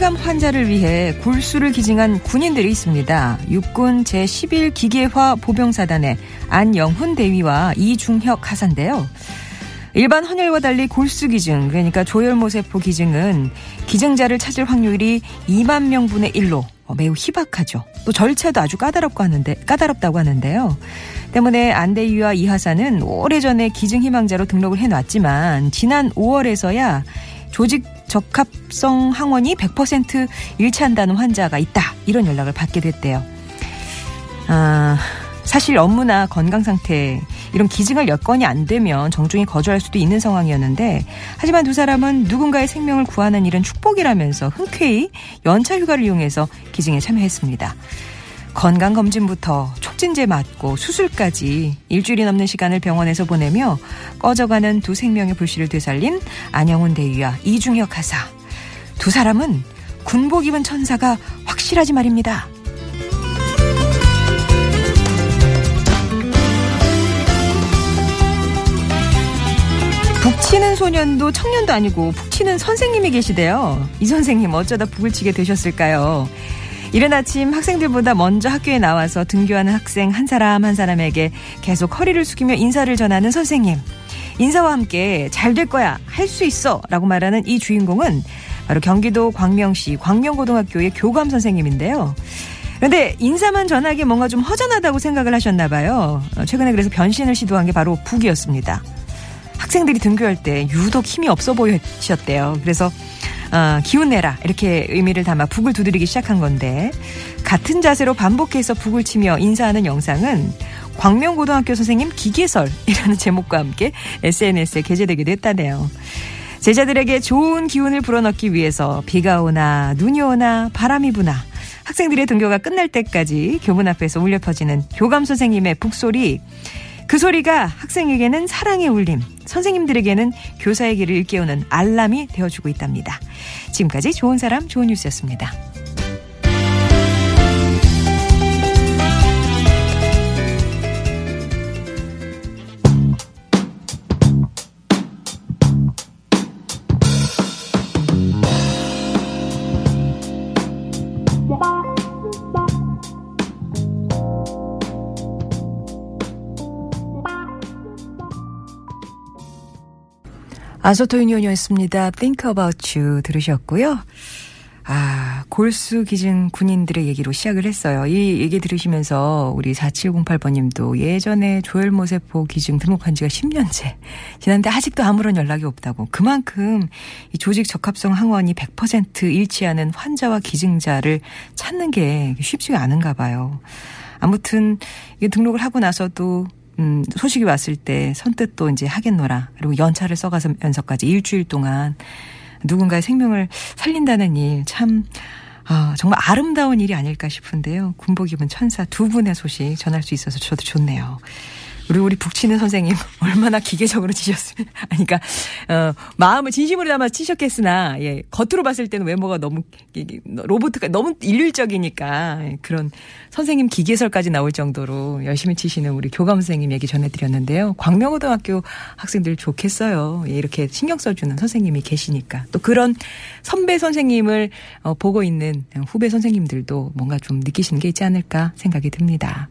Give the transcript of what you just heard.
혈액암 환자를 위해 골수를 기증한 군인들이 있습니다. 육군 제11 기계화 보병사단의 안영훈 대위와 이중혁 하사인데요. 일반 헌혈과 달리 골수 기증, 그러니까 조혈모세포 기증은 기증자를 찾을 확률이 2만 명분의 1로 매우 희박하죠. 또 절차도 아주 까다롭고 하는데 까다롭다고 하는데요. 때문에 안대위와 이하사는 오래전에 기증 희망자로 등록을 해놨지만 지난 5월에서야 조직 적합성 항원이 100% 일치한다는 환자가 있다 이런 연락을 받게 됐대요. 아, 사실 업무나 건강 상태 이런 기증할 여건이 안 되면 정중히 거주할 수도 있는 상황이었는데 하지만 두 사람은 누군가의 생명을 구하는 일은 축복이라면서 흔쾌히 연차 휴가를 이용해서 기증에 참여했습니다. 건강 검진부터 촉진제 맞고 수술까지 일주일이 넘는 시간을 병원에서 보내며 꺼져가는 두 생명의 불씨를 되살린 안영훈 대위와 이중혁 하사. 두 사람은 군복 입은 천사가 확실하지 말입니다. 북치는 소년도 청년도 아니고 북치는 선생님이 계시대요. 이 선생님 어쩌다 북을 치게 되셨을까요? 이른 아침 학생들보다 먼저 학교에 나와서 등교하는 학생 한 사람 한 사람에게 계속 허리를 숙이며 인사를 전하는 선생님. 인사와 함께 잘 될 거야, 할 수 있어 라고 말하는 이 주인공은 바로 경기도 광명시 광명고등학교의 교감 선생님인데요. 그런데 인사만 전하기 뭔가 좀 허전하다고 생각을 하셨나 봐요. 최근에 그래서 변신을 시도한 게 바로 북이었습니다. 학생들이 등교할 때 유독 힘이 없어 보이셨대요. 그래서 어, 기운 내라 이렇게 의미를 담아 북을 두드리기 시작한 건데 같은 자세로 반복해서 북을 치며 인사하는 영상은 광명고등학교 선생님 기계설이라는 제목과 함께 SNS에 게재되기도 했다네요. 제자들에게 좋은 기운을 불어넣기 위해서 비가 오나 눈이 오나 바람이 부나 학생들의 등교가 끝날 때까지 교문 앞에서 울려 퍼지는 교감 선생님의 북소리 그 소리가 학생에게는 사랑의 울림, 선생님들에게는 교사의 길을 일깨우는 알람이 되어주고 있답니다. 지금까지 좋은 사람, 좋은 뉴스였습니다. 아소토 유니온이었습니다. Think About You 들으셨고요. 아, 골수 기증 군인들의 얘기로 시작을 했어요. 이 얘기 들으시면서 우리 4708번님도 예전에 조혈모세포 기증 등록한 지가 10년째 지났는데 아직도 아무런 연락이 없다고. 그만큼 이 조직 적합성 항원이 100% 일치하는 환자와 기증자를 찾는 게 쉽지가 않은가 봐요. 아무튼 이게 등록을 하고 나서도 음, 소식이 왔을 때 선뜻 또 이제 하겠노라. 그리고 연차를 써가면서까지 일주일 동안 누군가의 생명을 살린다는 일 참, 아, 정말 아름다운 일이 아닐까 싶은데요. 군복 입은 천사 두 분의 소식 전할 수 있어서 저도 좋네요. 그리고 우리 북치는 선생님 얼마나 기계적으로 치셨으면 아니 그러니까 어 마음을 진심으로 담아 치셨겠으나 예 겉으로 봤을 때는 외모가 너무 로보트가 너무 일률적이니까 예, 그런 선생님 기계설까지 나올 정도로 열심히 치시는 우리 교감 선생님 얘기 전해드렸는데요. 광명고등학교 학생들 좋겠어요. 예, 이렇게 신경 써주는 선생님이 계시니까. 또 그런 선배 선생님을 어, 보고 있는 후배 선생님들도 뭔가 좀 느끼시는 게 있지 않을까 생각이 듭니다.